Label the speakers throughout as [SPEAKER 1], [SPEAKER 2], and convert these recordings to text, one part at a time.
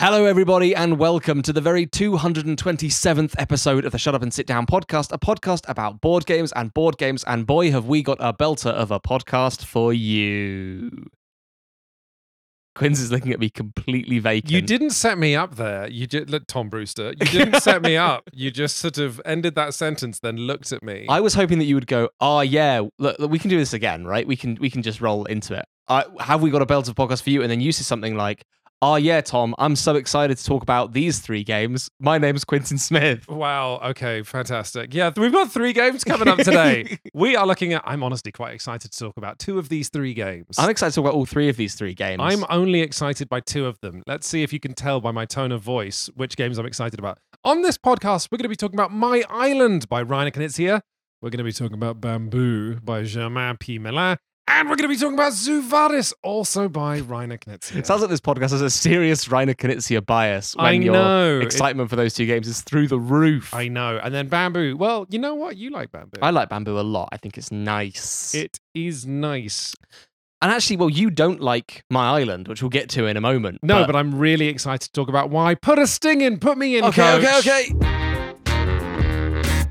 [SPEAKER 1] Hello, everybody, and welcome to the very 227th episode of the Shut Up and Sit Down podcast, a podcast about board games and board games. And boy, have we got a belter of a podcast for you. Quinns is looking at me completely vacant.
[SPEAKER 2] You didn't set me up there. You did, look, Tom Brewster. You didn't set me up. You just sort of ended that sentence, then looked at me.
[SPEAKER 1] I was hoping that you would go, "Oh yeah, look, look, we can do this again, right? We can we can just roll into it." Uh, have we got a belter of podcast for you? And then you say something like, Oh, yeah, Tom, I'm so excited to talk about these three games. My name's Quintin Smith.
[SPEAKER 2] Wow. Okay. Fantastic. Yeah, we've got three games coming up today. we are looking at, I'm honestly quite excited to talk about two of these three games.
[SPEAKER 1] I'm excited to talk about all three of these three games.
[SPEAKER 2] I'm only excited by two of them. Let's see if you can tell by my tone of voice which games I'm excited about. On this podcast, we're going to be talking about My Island by Reiner Knizia. We're going to be talking about Bamboo by Germán P. Millán. And we're going to be talking about Zoo Vadis, also by Reiner Knizia.
[SPEAKER 1] It sounds like this podcast has a serious Reiner Knizia bias when
[SPEAKER 2] I
[SPEAKER 1] your
[SPEAKER 2] know.
[SPEAKER 1] excitement for those two games is through the roof.
[SPEAKER 2] I know. And then Bamboo. Well, you know what? You like Bamboo.
[SPEAKER 1] I like Bamboo a lot. I think it's nice.
[SPEAKER 2] it is nice.
[SPEAKER 1] and actually, well, you don't like My Island, which we'll get to in a moment.
[SPEAKER 2] No, but, I'm really excited to talk about why. Put a sting in. Put me in.
[SPEAKER 1] okay,
[SPEAKER 2] coach.
[SPEAKER 1] okay, okay.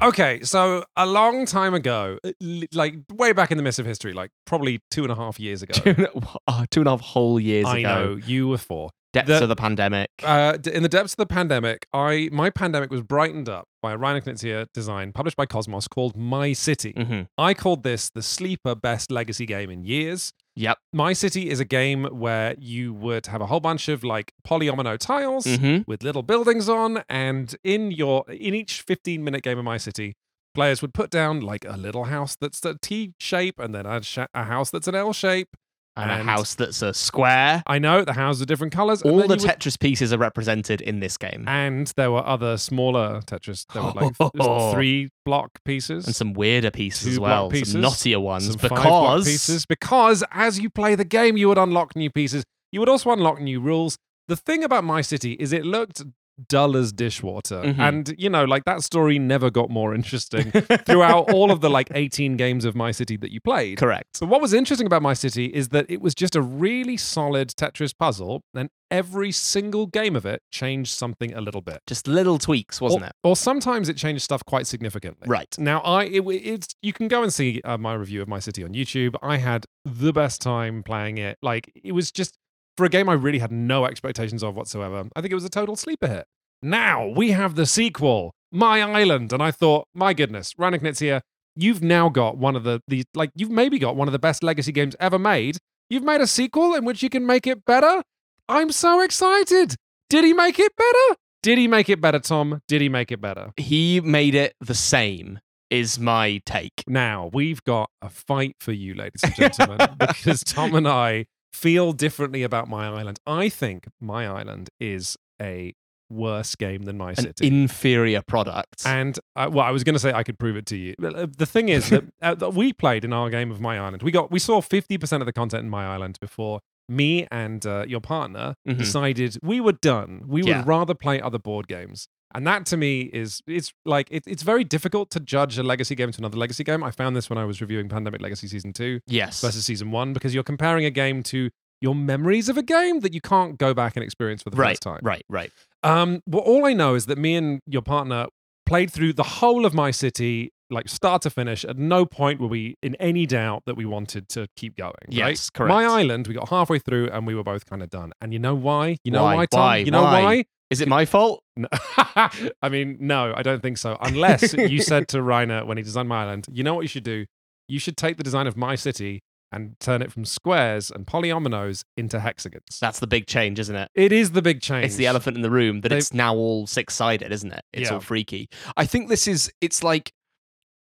[SPEAKER 2] Okay, so a long time ago, uh, like way back in the mist of history, like probably two and a half years ago.
[SPEAKER 1] Two and, oh, two and a half whole years
[SPEAKER 2] I
[SPEAKER 1] ago.
[SPEAKER 2] know you were four.
[SPEAKER 1] Depths
[SPEAKER 2] The-
[SPEAKER 1] of the pandemic.
[SPEAKER 2] Uh, in the depths of the pandemic, I my pandemic was brightened up by a Reiner Knizia design published by Kosmos called My City.
[SPEAKER 1] hmm
[SPEAKER 2] I called this the sleeper best legacy game in years.
[SPEAKER 1] Yep.
[SPEAKER 2] My City is a game where you would have a whole bunch of like polyomino tiles
[SPEAKER 1] hmm
[SPEAKER 2] with little buildings on, and in your in each 15 minute game of My City, players would put down like a little house that's a T shape, and then a, sh- a house that's an L shape,
[SPEAKER 1] And, a house that's a square.
[SPEAKER 2] I know the houses are different colors.
[SPEAKER 1] All the
[SPEAKER 2] you would-
[SPEAKER 1] Tetris pieces are represented in this game.
[SPEAKER 2] and there were other smaller Tetris. There were like th- three block pieces
[SPEAKER 1] and some weirder pieces as well,
[SPEAKER 2] pieces,
[SPEAKER 1] some knottier ones,
[SPEAKER 2] some
[SPEAKER 1] because
[SPEAKER 2] pieces because as you play the game, you would unlock new pieces. You would also unlock new rules. The thing about My City is it looked dull as dishwater,
[SPEAKER 1] Mhm.
[SPEAKER 2] and you know, like that story never got more interesting throughout all of the like 18 games of My City that you played.
[SPEAKER 1] correct.
[SPEAKER 2] So what was interesting about My City is that it was just a really solid Tetris puzzle, and every single game of it changed something a little bit.
[SPEAKER 1] Just little tweaks, wasn't
[SPEAKER 2] or,
[SPEAKER 1] it?
[SPEAKER 2] Or sometimes it changed stuff quite significantly.
[SPEAKER 1] Right.
[SPEAKER 2] Now, I it, it's you can go and see uh, my review of My City on YouTube. I had the best time playing it. Like it was just for a game I really had no expectations of whatsoever. I think it was a total sleeper hit. Now we have the sequel, My Island, and I thought, my goodness, Reiner Knizia, you've now got one of the the like you've maybe got one of the best legacy games ever made. You've made a sequel in which you can make it better. I'm so excited. Did he make it better? Did he make it better, Tom? Did he make it better?
[SPEAKER 1] He made it the same, is my take.
[SPEAKER 2] Now, we've got a fight for you, ladies and gentlemen, because Tom and I feel differently about My Island. I think My Island is a worse game than My
[SPEAKER 1] An
[SPEAKER 2] City.
[SPEAKER 1] inferior product.
[SPEAKER 2] and I, well, I was going to say I could prove it to you. Uh, The thing is that, uh, that we played in our game of My Island. We got we saw fifty percent of the content in My Island before me and uh, your partner
[SPEAKER 1] Mhm.
[SPEAKER 2] decided we were done. We
[SPEAKER 1] Yeah.
[SPEAKER 2] would rather play other board games. And that to me is it's like it, it's very difficult to judge a legacy game to another legacy game. I found this when I was reviewing Pandemic Legacy Season Two
[SPEAKER 1] yes.
[SPEAKER 2] versus Season One because you're comparing a game to your memories of a game that you can't go back and experience for the
[SPEAKER 1] right,
[SPEAKER 2] first time.
[SPEAKER 1] right, right.
[SPEAKER 2] Um, well, all I know is that me and your partner played through the whole of my city, like start to finish. At no point were we in any doubt that we wanted to keep going.
[SPEAKER 1] Yes,
[SPEAKER 2] right?
[SPEAKER 1] correct.
[SPEAKER 2] My island, we got halfway through and we were both kind of done. And you know why? You know
[SPEAKER 1] Why?
[SPEAKER 2] why, Tom?
[SPEAKER 1] Why?
[SPEAKER 2] You know
[SPEAKER 1] Why?
[SPEAKER 2] why?
[SPEAKER 1] Is it my fault?
[SPEAKER 2] No. I mean, no, I don't think so. Unless you said to Reiner when he designed my island, you know what you should do? You should take the design of my city and turn it from squares and polyominoes into hexagons.
[SPEAKER 1] That's the big change, isn't it?
[SPEAKER 2] it is the big change.
[SPEAKER 1] It's the elephant in the room that
[SPEAKER 2] They've-
[SPEAKER 1] it's now all six sided, isn't it? It's
[SPEAKER 2] Yeah.
[SPEAKER 1] all freaky. I think this is, it's like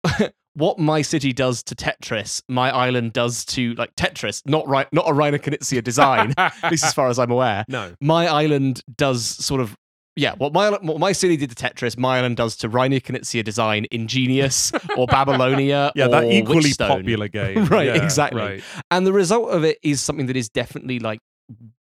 [SPEAKER 1] what My City does to Tetris, My Island does to like Tetris, not right, not a Reiner Knizia design, at least as far as I'm aware.
[SPEAKER 2] no.
[SPEAKER 1] My Island does sort of. Yeah, what my what my city did to Tetris, my island does to Reiner Knizia design, Ingenious or Babylonia,
[SPEAKER 2] Yeah, that equally
[SPEAKER 1] Witchstone.
[SPEAKER 2] popular game.
[SPEAKER 1] Right,
[SPEAKER 2] Yeah,
[SPEAKER 1] exactly.
[SPEAKER 2] Right.
[SPEAKER 1] And the result of it is something that is definitely like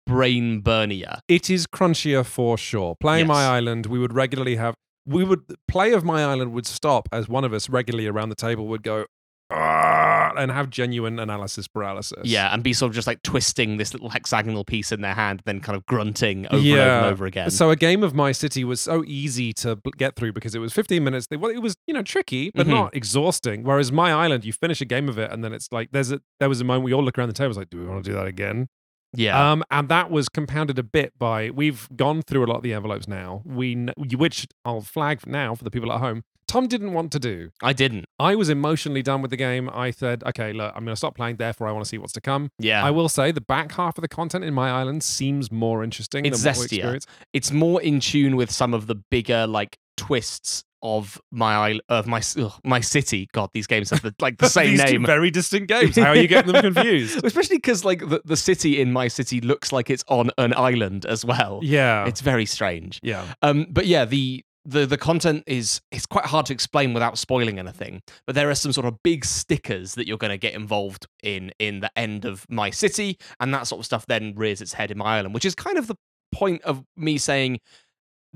[SPEAKER 1] brain burnier.
[SPEAKER 2] It is crunchier for sure. Playing My Island, we would regularly have we would play of My Island would stop as one of us regularly around the table would go, and have genuine analysis paralysis.
[SPEAKER 1] Yeah, and be sort of just like twisting this little hexagonal piece in their hand, then kind of grunting over and over and over again.
[SPEAKER 2] So a game of My City was so easy to get through because it was 15 minutes. Well, it was you know tricky, but
[SPEAKER 1] Mhm.
[SPEAKER 2] not exhausting. Whereas My Island, you finish a game of it, and then it's like there's a there was a moment we all look around the table, it's like, do we want to do that again?
[SPEAKER 1] Yeah,
[SPEAKER 2] Um, and that was compounded a bit by we've gone through a lot of the envelopes now. We which I'll flag now for the people at home. Tom didn't want to do.
[SPEAKER 1] I didn't.
[SPEAKER 2] I was emotionally done with the game. I said, okay, look, I'm going to stop playing. Therefore, I want to see what's to come.
[SPEAKER 1] Yeah,
[SPEAKER 2] I will say the back half of the content in My Island seems more interesting
[SPEAKER 1] It's
[SPEAKER 2] than what we
[SPEAKER 1] zestier. it's more in tune with some of the bigger like twists of my of my ugh, my city. God, these games have the, like the same name.
[SPEAKER 2] very distinct games. How are you getting them confused?
[SPEAKER 1] Especially because like the, the city in my city looks like it's on an island as well.
[SPEAKER 2] yeah.
[SPEAKER 1] It's very strange.
[SPEAKER 2] yeah.
[SPEAKER 1] Um, but yeah, the the the content is it's quite hard to explain without spoiling anything. But there are some sort of big stickers that you're going to get involved in in the end of my city, and that sort of stuff then rears its head in my island, which is kind of the point of me saying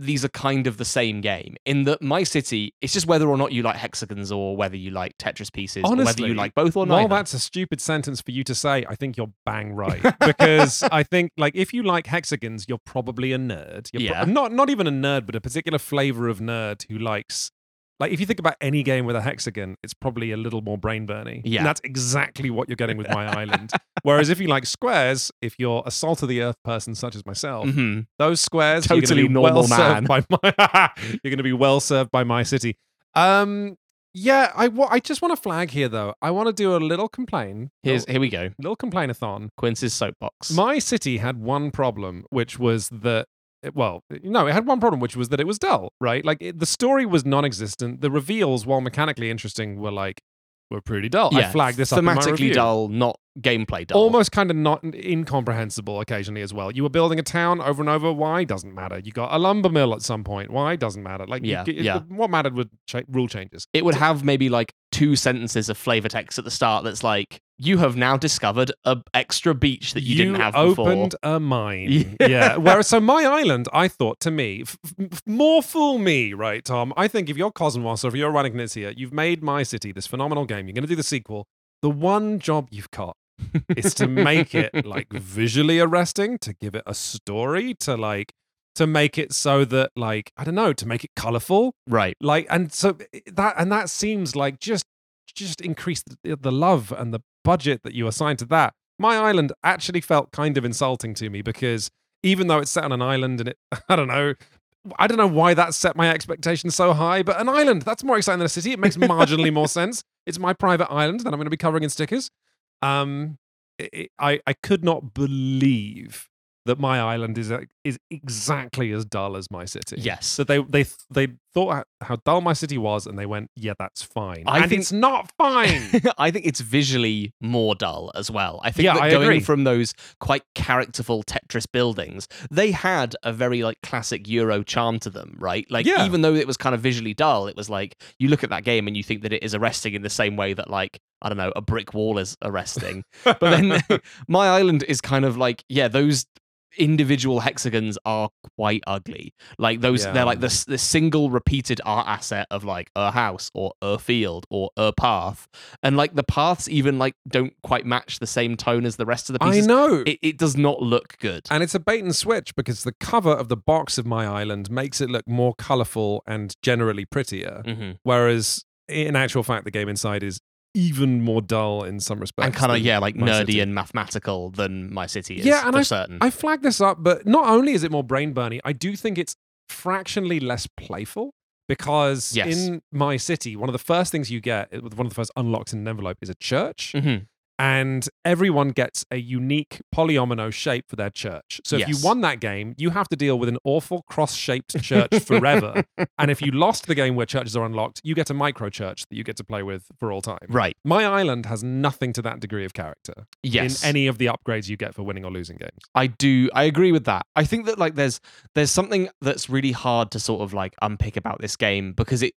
[SPEAKER 1] these are kind of the same game in that my city it's just whether or not you like hexagons or whether you like tetris pieces or whether you like both or
[SPEAKER 2] While
[SPEAKER 1] neither
[SPEAKER 2] that's a stupid sentence for you to say, I think you're bang right. Because I think, like, if you like hexagons, you're probably a nerd. You're pro-
[SPEAKER 1] Yeah.
[SPEAKER 2] not not even a nerd, but a particular flavor of nerd who likes. Like, if you think about any game with a hexagon, it's probably a little more brain burning.
[SPEAKER 1] Yeah.
[SPEAKER 2] And that's exactly what you're getting with My Island. Whereas if you like squares, if you're a salt of the earth person such as myself,
[SPEAKER 1] Mhm.
[SPEAKER 2] those squares you're
[SPEAKER 1] Totally
[SPEAKER 2] be
[SPEAKER 1] normal
[SPEAKER 2] well
[SPEAKER 1] man.
[SPEAKER 2] by my you're going to be well served by my city um yeah i wa- i just want to flag here though i want to do a little complain
[SPEAKER 1] here's
[SPEAKER 2] a
[SPEAKER 1] here we go
[SPEAKER 2] little complainathon
[SPEAKER 1] Quinns's soapbox
[SPEAKER 2] my city had one problem which was that well no it had one problem which was that it was dull right? Like it, the story was non-existent. The reveals while mechanically interesting were like were pretty dull. I flagged this up
[SPEAKER 1] thematically
[SPEAKER 2] review.
[SPEAKER 1] dull not gameplay dull
[SPEAKER 2] almost kind of not incomprehensible occasionally as well. You were building a town over and over. Why doesn't matter. You got a lumber mill at some point. Why doesn't matter. Like you-
[SPEAKER 1] Yeah,
[SPEAKER 2] it-
[SPEAKER 1] yeah.
[SPEAKER 2] What mattered was cha- rule changes.
[SPEAKER 1] it would have maybe like two sentences of flavor text at the start that's like you have now discovered a extra beach that you, didn't have before
[SPEAKER 2] opened a mine.
[SPEAKER 1] Yeah.
[SPEAKER 2] Yeah. Whereas, so my island, I thought to me, f- f- more fool me, right, Tom? I think if you're Kosmos or if you're Reiner Knizia, you've made my city this phenomenal game. You're going to do the sequel. The one job you've got is to make it like visually arresting, to give it a story, to like to make it so that like I don't know, to make it colorful,
[SPEAKER 1] right
[SPEAKER 2] like and so that and that seems like just just increase the, the love and the budget that you assign to that. My island actually felt kind of insulting to me because even though it's set on an island and it I don't know I don't know why that set my expectations so high, but an island, that's more exciting than a city. It makes marginally more sense. It's my private island that I'm going to be covering in stickers. Um, it- I, I could not believe that my island is, is exactly as dull as my city.
[SPEAKER 1] yes
[SPEAKER 2] So they they they thought how dull my city was, and they went, "Yeah, that's fine."
[SPEAKER 1] I
[SPEAKER 2] and
[SPEAKER 1] think-
[SPEAKER 2] it's not fine.
[SPEAKER 1] I think it's visually more dull as well. I think
[SPEAKER 2] Yeah,
[SPEAKER 1] that
[SPEAKER 2] I
[SPEAKER 1] going
[SPEAKER 2] agree.
[SPEAKER 1] from those quite characterful Tetris buildings, they had a very like classic Euro charm to them, right? Like
[SPEAKER 2] Yeah.
[SPEAKER 1] even though it was kind of visually dull, it was like you look at that game and you think that it is arresting in the same way that like I don't know a brick wall is arresting. but then my island is kind of like yeah those individual hexagons are quite ugly like those
[SPEAKER 2] Yeah.
[SPEAKER 1] they're like this the single repeated art asset of like a house or a field or a path and like the paths even like don't quite match the same tone as the rest of the pieces.
[SPEAKER 2] I know.
[SPEAKER 1] it, it does not look good
[SPEAKER 2] and it's a bait and switch because the cover of the box of my island makes it look more colorful and generally prettier,
[SPEAKER 1] Mhm.
[SPEAKER 2] whereas in actual fact, the game inside is even more dull in some respects.
[SPEAKER 1] and kind of yeah like nerdy
[SPEAKER 2] city.
[SPEAKER 1] and mathematical than my city is
[SPEAKER 2] Yeah, and
[SPEAKER 1] for
[SPEAKER 2] I-
[SPEAKER 1] certain
[SPEAKER 2] I flagged this up, but not only is it more brain burny, I do think it's fractionally less playful because
[SPEAKER 1] Yes.
[SPEAKER 2] in my city, one of the first things you get, one of the first unlocked in an envelope, is a church.
[SPEAKER 1] Mhm.
[SPEAKER 2] And everyone gets a unique polyomino shape for their church. So if you won that game, you have to deal with an awful cross-shaped church forever. and if you lost the game where churches are unlocked, you get a micro church that you get to play with for all time.
[SPEAKER 1] right
[SPEAKER 2] My island has nothing to that degree of character
[SPEAKER 1] yes
[SPEAKER 2] in any of the upgrades you get for winning or losing games.
[SPEAKER 1] I do. I agree with that. I think that like there's there's something that's really hard to sort of like unpick about this game because it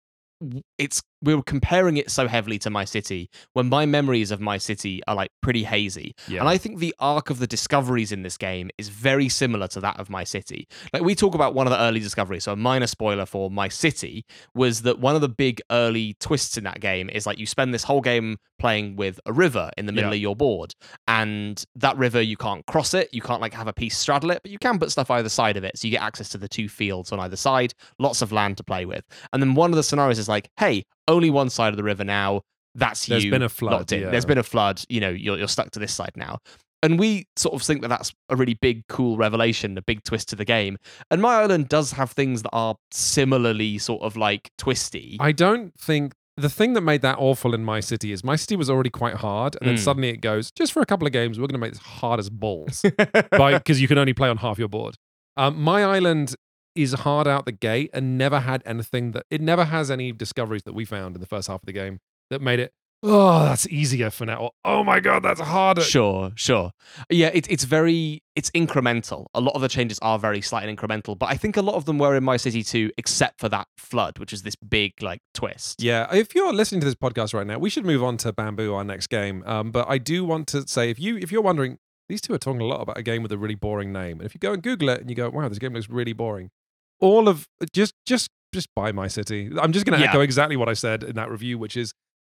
[SPEAKER 1] it's we were comparing it so heavily to my city when my memories of my city are like pretty hazy.
[SPEAKER 2] Yeah.
[SPEAKER 1] And I think the arc of the discoveries in this game is very similar to that of my city. Like we talk about one of the early discoveries, so a minor spoiler for my city was that one of the big early twists in that game is like you spend this whole game playing with a river in the middle
[SPEAKER 2] Yeah.
[SPEAKER 1] of your board, and that river you can't cross it, you can't like have a piece straddle it, but you can put stuff either side of it, so you get access to the two fields on either side, lots of land to play with. And then one of the scenarios is like, hey, only one side of the river now. That's
[SPEAKER 2] There's
[SPEAKER 1] you.
[SPEAKER 2] been a flood, yeah.
[SPEAKER 1] There's been a flood. You know, you're, you're stuck to this side now. And we sort of think that that's a really big, cool revelation, a big twist to the game. And My Island does have things that are similarly sort of like twisty.
[SPEAKER 2] I don't think the thing that made that awful in my city is my city was already quite hard, and then
[SPEAKER 1] Mm.
[SPEAKER 2] suddenly it goes just for a couple of games. We're going to make this hard as balls, because you can only play on half your board. Um, my island is hard out the gate and never had anything that it never has any discoveries that we found in the first half of the game that made it. Oh, that's easier for now. Or, oh my god, that's harder.
[SPEAKER 1] Sure, sure. Yeah, it, it's very it's incremental. A lot of the changes are very slight and incremental, but I think a lot of them were in my city too, except for that flood, which is this big like twist.
[SPEAKER 2] Yeah, if you're listening to this podcast right now, we should move on to Bamboo, our next game. Um, but I do want to say, if you if you're wondering, these two are talking a lot about a game with a really boring name, and if you go and Google it and you go, "Wow, this game looks really boring," all of just just just buy My City. I'm just going to
[SPEAKER 1] Yeah.
[SPEAKER 2] echo exactly what I said in that review, which is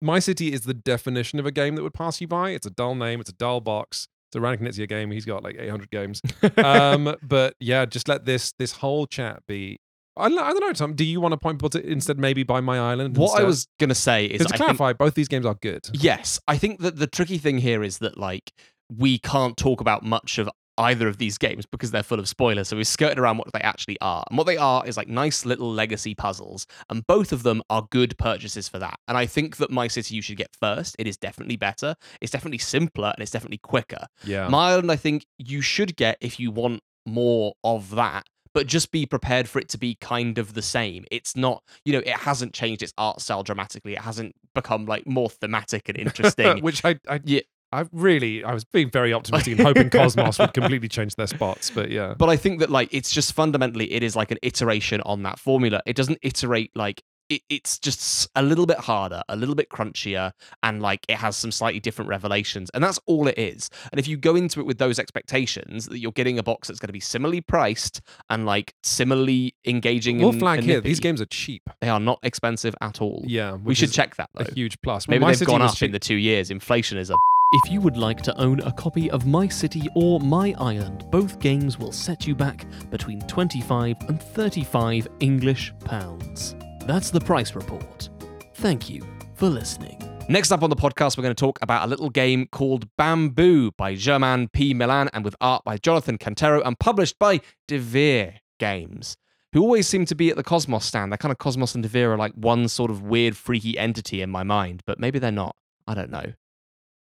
[SPEAKER 2] My City is the definition of a game that would pass you by. It's a dull name, it's a dull box. It's a Reiner Knizia game. He's got like 800 games. um, but yeah, just let this this whole chat be. I, don't- I don't know, Tom. Do you want to point people to instead maybe buy My Island?
[SPEAKER 1] what I was gonna say is
[SPEAKER 2] to
[SPEAKER 1] I think
[SPEAKER 2] clarify, both these games are good.
[SPEAKER 1] Yes, I think that the tricky thing here is that like we can't talk about much of either of these games because they're full of spoilers. So we're skirted around what they actually are. And what they are is like nice little legacy puzzles. And both of them are good purchases for that. And I think that My City you should get first. It is definitely better. It's definitely simpler and it's definitely quicker.
[SPEAKER 2] Yeah.
[SPEAKER 1] My Island, I think you should get if you want more of that. But just be prepared for it to be kind of the same. It's not, you know, it hasn't changed its art style dramatically. It hasn't become like more thematic and interesting.
[SPEAKER 2] Which I, I,
[SPEAKER 1] Yeah.
[SPEAKER 2] I really, I was being very optimistic and hoping Kosmos would completely change their spots. But yeah.
[SPEAKER 1] But I think that like it's just fundamentally it is like an iteration on that formula. It doesn't iterate like it, it's just a little bit harder, a little bit crunchier, and like it has some slightly different revelations, and that's all it is. And if you go into it with those expectations that you're getting a box that's going to be similarly priced and like similarly engaging,
[SPEAKER 2] We'll
[SPEAKER 1] and,
[SPEAKER 2] flag
[SPEAKER 1] and
[SPEAKER 2] here, these games are cheap.
[SPEAKER 1] they are not expensive at all.
[SPEAKER 2] Yeah.
[SPEAKER 1] we should check that though.
[SPEAKER 2] A huge plus. Well,
[SPEAKER 1] Maybe they've
[SPEAKER 2] City
[SPEAKER 1] gone up
[SPEAKER 2] cheap.
[SPEAKER 1] in the two years. Inflation is a
[SPEAKER 3] If you would like to own a copy of My City or My Island, both games will set you back between 25 and 35 English pounds. That's the price report. Thank you for listening.
[SPEAKER 1] Next up on the podcast, we're going to talk about a little game called Bamboo by Germán P. Millán and with art by Jonathan Cantero and published by Devir Games, who always seem to be at the Kosmos stand. They're kind of Kosmos and Devir are like one sort of weird, freaky entity in my mind, but maybe they're not. I don't know.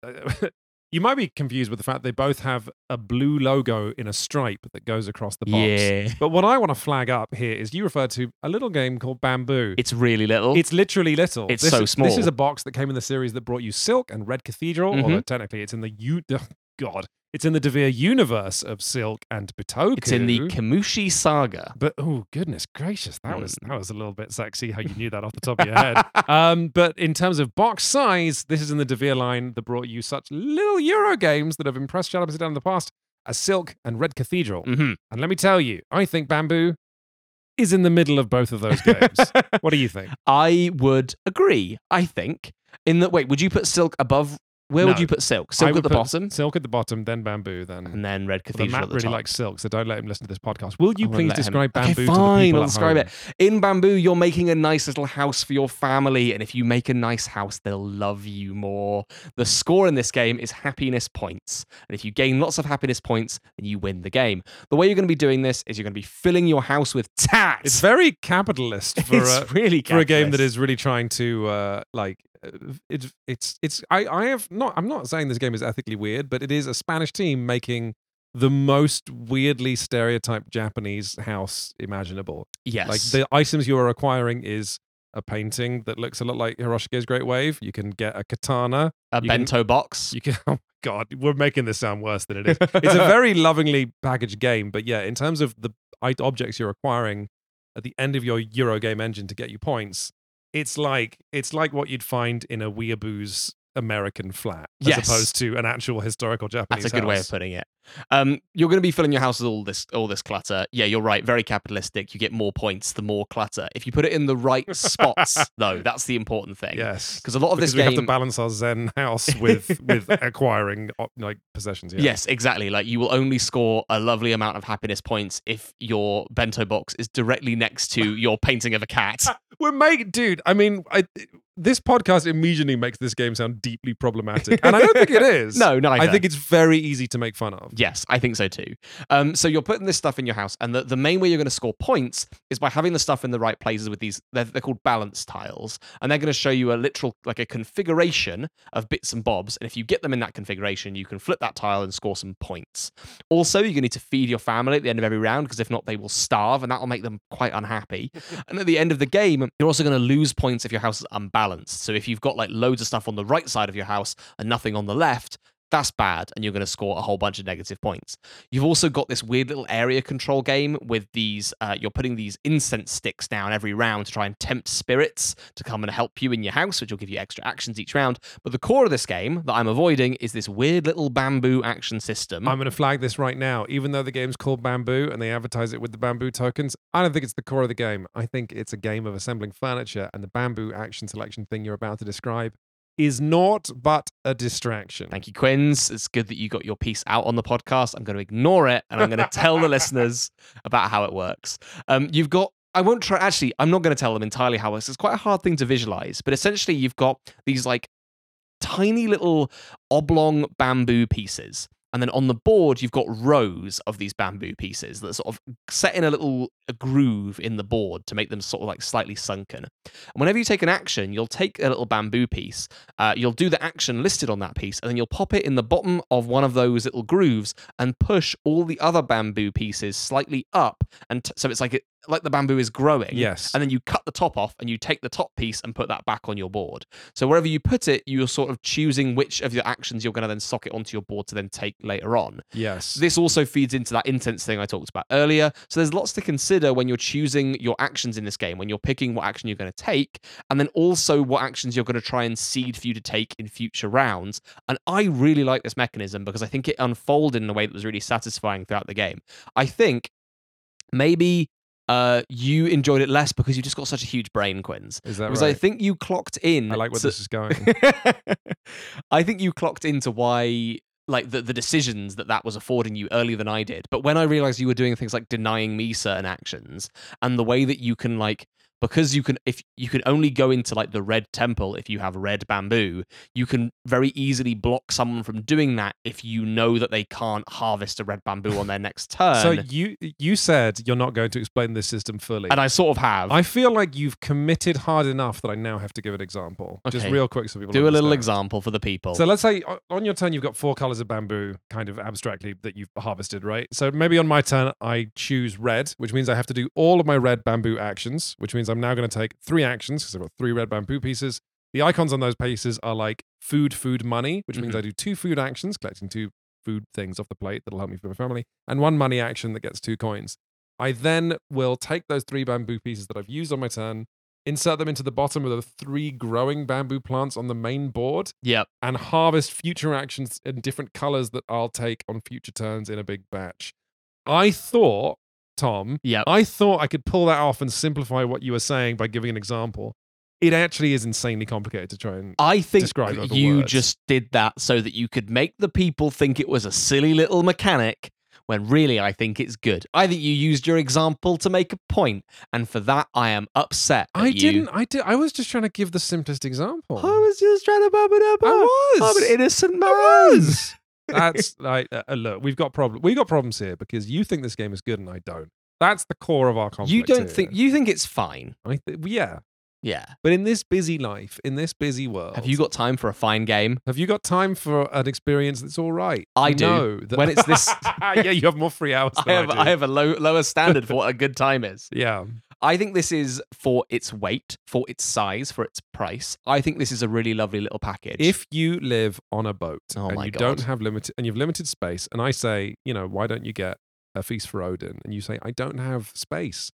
[SPEAKER 2] you might be confused with the fact they both have a blue logo in a stripe that goes across the box.
[SPEAKER 1] Yeah.
[SPEAKER 2] But what I want to flag up here is you referred to a little game called Bamboo.
[SPEAKER 1] It's really little.
[SPEAKER 2] It's literally little.
[SPEAKER 1] It's
[SPEAKER 2] This
[SPEAKER 1] so
[SPEAKER 2] is- This is a box that came in the series that brought you Silk and Red Cathedral,
[SPEAKER 1] Mhm.
[SPEAKER 2] although technically it's in the U. God, it's in the Devir universe of Silk and Bitoku.
[SPEAKER 1] It's in the Kemushi Saga.
[SPEAKER 2] But oh goodness gracious, that was
[SPEAKER 1] Hmm.
[SPEAKER 2] that was a little bit sexy how you knew that off the top of your head. um, but in terms of box size, this is in the Devir line that brought you such little Euro games that have impressed Up Down in the past as Silk and Red Cathedral.
[SPEAKER 1] hmm
[SPEAKER 2] And let me tell you, I think Bamboo is in the middle of both of those games. what do you think?
[SPEAKER 1] I would agree. I think in that. Wait, would you put Silk above? Where would you put Silk? Silk at the bottom,
[SPEAKER 2] Silk at the bottom, then Bamboo, then.
[SPEAKER 1] and then Red
[SPEAKER 2] Although
[SPEAKER 1] Cathedral
[SPEAKER 2] Matt
[SPEAKER 1] at the
[SPEAKER 2] really
[SPEAKER 1] top.
[SPEAKER 2] likes Silk, so don't let him listen to this podcast. Will you
[SPEAKER 1] I
[SPEAKER 2] please
[SPEAKER 1] let him.
[SPEAKER 2] describe
[SPEAKER 1] Okay,
[SPEAKER 2] Bamboo to the
[SPEAKER 1] fine,
[SPEAKER 2] people
[SPEAKER 1] I'll
[SPEAKER 2] at
[SPEAKER 1] describe
[SPEAKER 2] home?
[SPEAKER 1] it. In Bamboo, you're making a nice little house for your family, and if you make a nice house, they'll love you more. The score in this game is happiness points, and if you gain lots of happiness points, then you win the game. The way you're going to be doing this is you're going to be filling your house with tats.
[SPEAKER 2] It's very capitalist for
[SPEAKER 1] It's
[SPEAKER 2] a,
[SPEAKER 1] really
[SPEAKER 2] for a game that is really trying to uh, like it's it's it's I I have not I'm not saying this game is ethically weird, but it is a Spanish team making the most weirdly stereotyped Japanese house imaginable.
[SPEAKER 1] yes.
[SPEAKER 2] Like the items you are acquiring is a painting that looks a lot like Hiroshige's Great Wave. You can get a katana.
[SPEAKER 1] a
[SPEAKER 2] you can-
[SPEAKER 1] bento box.
[SPEAKER 2] You can oh my god, we're making this sound worse than it is. It's a very lovingly packaged game, but yeah, in terms of the objects you're acquiring at the end of your Eurogame engine to get you points, it's like it's like what you'd find in a weeaboo's American flat, as
[SPEAKER 1] Yes.
[SPEAKER 2] opposed to an actual historical Japanese.
[SPEAKER 1] That's a good way of putting it. Um, you're going to be filling your house with all this all this clutter. Yeah, you're right. Very capitalistic. You get more points the more clutter. If you put it in the right spots, though, that's the important thing.
[SPEAKER 2] Yes,
[SPEAKER 1] Because a lot of
[SPEAKER 2] because
[SPEAKER 1] this
[SPEAKER 2] we
[SPEAKER 1] game,
[SPEAKER 2] have to balance our Zen house with with acquiring uh, like possessions. Yeah.
[SPEAKER 1] Yes, exactly. Like you will only score a lovely amount of happiness points if your bento box is directly next to your painting of a cat.
[SPEAKER 2] We're making, dude. I mean, I, this podcast immediately makes this game sound deeply problematic, and I don't think it is.
[SPEAKER 1] No, no,
[SPEAKER 2] I think it's very easy to make fun of.
[SPEAKER 1] Yes, I think so too. Um, so you're putting this stuff in your house, and the, the main way you're going to score points is by having the stuff in the right places with these. They're, they're called balance tiles, and they're going to show you a literal like a configuration of bits and bobs. And if you get them in that configuration, you can flip that tile and score some points. Also, you're going to need to feed your family at the end of every round because if not, they will starve, and that will make them quite unhappy. and at the end of the game, you're also going to lose points if your house is unbalanced. So if you've got like loads of stuff on the right side of your house and nothing on the left, that's bad, and you're going to score a whole bunch of negative points. You've also got this weird little area control game with these. Uh, you're putting these incense sticks down every round to try and tempt spirits to come and help you in your house, which will give you extra actions each round. But the core of this game that I'm avoiding is this weird little bamboo action system.
[SPEAKER 2] I'm going to flag this right now. Even though the game's called Bamboo and they advertise it with the bamboo tokens, I don't think it's the core of the game. I think it's a game of assembling furniture, and the bamboo action selection thing you're about to describe is naught but a distraction.
[SPEAKER 1] Thank you, Quinns. It's good that you got your piece out on the podcast. I'm going to ignore it and I'm going to tell the listeners about how it works. Um, you've got. I won't try. Actually, I'm not going to tell them entirely how it works. It's quite a hard thing to visualize, but essentially, you've got these like tiny little oblong bamboo pieces. And then on the board, you've got rows of these bamboo pieces that sort of set in a little a groove in the board to make them sort of like slightly sunken. And whenever you take an action, you'll take a little bamboo piece, uh, you'll do the action listed on that piece, and then you'll pop it in the bottom of one of those little grooves and push all the other bamboo pieces slightly up, and t- so it's like it like the bamboo is growing.
[SPEAKER 2] Yes.
[SPEAKER 1] And then you cut the top off and you take the top piece and put that back on your board. So wherever you put it, you're sort of choosing which of your actions you're going to then socket onto your board to then take later on.
[SPEAKER 2] yes.
[SPEAKER 1] This also feeds into that intense thing I talked about earlier. So there's lots to consider when you're choosing your actions in this game, when you're picking what action you're going to take, and then also what actions you're going to try and seed for you to take in future rounds. And I really like this mechanism because I think it unfolded in a way that was really satisfying throughout the game. I think maybe uh, you enjoyed it less because you just got such a huge brain, Quinns.
[SPEAKER 2] is that
[SPEAKER 1] Because I think you clocked in.
[SPEAKER 2] I like where
[SPEAKER 1] to-
[SPEAKER 2] this is going.
[SPEAKER 1] I think you clocked into why like the, the decisions that that was affording you earlier than I did. But when I realized you were doing things like denying me certain actions and the way that you can like because you can if you can only go into like the red temple if you have red bamboo you can very easily block someone from doing that if you know that they can't harvest a red bamboo on their next turn
[SPEAKER 2] so you you said you're not going to explain this system fully.
[SPEAKER 1] and i sort of have
[SPEAKER 2] I feel like you've committed hard enough that I now have to give an example. Just real quick so people
[SPEAKER 1] do a little example for the people
[SPEAKER 2] So let's say on your turn you've got four colors of bamboo, kind of abstractly that you've harvested, right? So maybe on my turn I choose red, which means I have to do all of my red bamboo actions, which means I'm now going to take three actions because I've got three red bamboo pieces. The icons on those pieces are like food, food, money, which means
[SPEAKER 1] Mhm.
[SPEAKER 2] I do two food actions, collecting two food things off the plate that'll help me feed my family, and one money action that gets two coins. I then will take those three bamboo pieces that I've used on my turn, insert them into the bottom of the three growing bamboo plants on the main board,
[SPEAKER 1] yep
[SPEAKER 2] and harvest future actions in different colors that I'll take on future turns in a big batch. I thought, Tom,
[SPEAKER 1] Yeah.
[SPEAKER 2] I thought I could pull that off and simplify what you were saying by giving an example. It actually is insanely complicated to try and.
[SPEAKER 1] I think
[SPEAKER 2] describe
[SPEAKER 1] you
[SPEAKER 2] words.
[SPEAKER 1] just did that so that you could make the people think it was a silly little mechanic when really I think it's good. I think you used your example to make a point, and for that I am upset.
[SPEAKER 2] I
[SPEAKER 1] you.
[SPEAKER 2] didn't. I did. I was just trying to give the simplest example.
[SPEAKER 1] I was just trying to bump it up.
[SPEAKER 2] I was.
[SPEAKER 1] I'm an innocent man.
[SPEAKER 2] I was. That's like uh, uh, look. We've got problem. We got problems here because you think this game is good and I don't. That's the core of our conflict.
[SPEAKER 1] You don't
[SPEAKER 2] here.
[SPEAKER 1] think you think it's fine?
[SPEAKER 2] I th- yeah.
[SPEAKER 1] Yeah.
[SPEAKER 2] But in this busy life, in this busy world,
[SPEAKER 1] Have you got time for a fine game?
[SPEAKER 2] have you got time for an experience that's all right?
[SPEAKER 1] I do.
[SPEAKER 2] know that-
[SPEAKER 1] When it's this-
[SPEAKER 2] yeah, you have more free hours.
[SPEAKER 1] I
[SPEAKER 2] Than I,
[SPEAKER 1] have
[SPEAKER 2] do.
[SPEAKER 1] I have a low lower standard for what a good time is.
[SPEAKER 2] yeah,
[SPEAKER 1] I think this is for its weight, for its size, for its price. I think this is a really lovely little package.
[SPEAKER 2] if you live on a boat
[SPEAKER 1] Oh
[SPEAKER 2] and you don't have limited and you've limited space, and I say, you know, why don't you get a feast for Odin? And you say, I don't have space.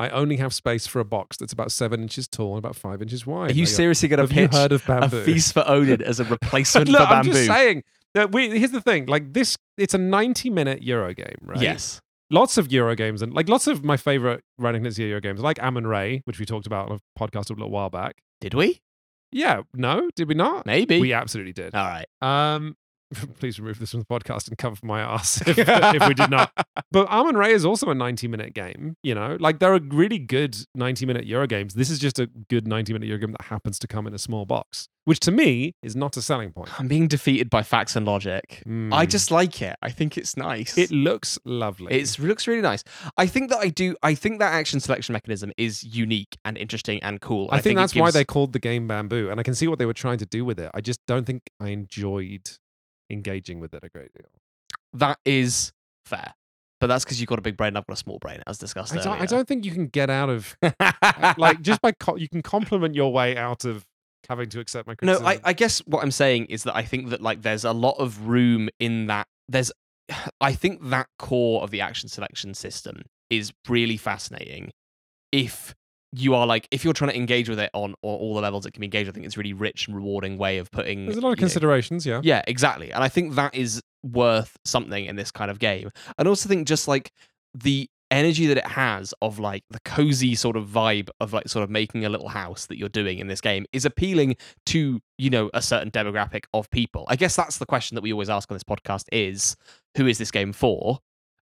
[SPEAKER 2] I only have space for a box that's about seven inches tall and about five inches wide.
[SPEAKER 1] Are you
[SPEAKER 2] go,
[SPEAKER 1] seriously going to pitch
[SPEAKER 2] heard of
[SPEAKER 1] a feast for Odin as a replacement
[SPEAKER 2] Look,
[SPEAKER 1] for
[SPEAKER 2] I'm just saying. That we, here's the thing. Like this, it's a 90 minute Euro game, right?
[SPEAKER 1] Yes.
[SPEAKER 2] Lots of Euro games and like lots of my favorite Reiner Knizia Euro games, like Amun-Re, which we talked about on a podcast a little while back.
[SPEAKER 1] Did we?
[SPEAKER 2] Yeah, no, did we not?
[SPEAKER 1] Maybe.
[SPEAKER 2] We absolutely did.
[SPEAKER 1] All right.
[SPEAKER 2] Um, please remove this from the podcast and cover my ass if, if we did not. But Amun-Re is also a 90 minute game, you know? Like there are really good 90 minute Euro games. This is just a good 90 minute Euro game that happens to come in a small box, which to me is not a selling point.
[SPEAKER 1] I'm being defeated by facts and logic. I
[SPEAKER 2] Mm.
[SPEAKER 1] just like it. I think it's nice.
[SPEAKER 2] it looks lovely.
[SPEAKER 1] It looks really nice. I think that I do. I think that action selection mechanism is unique and interesting and cool.
[SPEAKER 2] I, think,
[SPEAKER 1] it
[SPEAKER 2] that's why they called the game Bamboo, and I can see what they were trying to do with it. I just don't think I enjoyed engaging with it a great deal.
[SPEAKER 1] that is fair. But that's because you've got a big brain and I've got a small brain, as discussed
[SPEAKER 2] I don't, I don't think you can get out of uh, like just by co- you can compliment your way out of having to accept my
[SPEAKER 1] No,
[SPEAKER 2] criticism.
[SPEAKER 1] I, I guess what I'm saying is that I think that like there's a lot of room in that. There's, I think that core of the action selection system is really fascinating. If you are like, if you're trying to engage with it on, on all the levels it can be engaged, I think it's a really rich and rewarding way of putting.
[SPEAKER 2] There's a lot of
[SPEAKER 1] you know,
[SPEAKER 2] considerations, yeah.
[SPEAKER 1] Yeah, exactly. And I think that is worth something in this kind of game. And also think just like the energy that it has of like the cozy sort of vibe of like sort of making a little house that you're doing in this game is appealing to, you know, a certain demographic of people. I guess that's the question that we always ask on this podcast is who is this game for?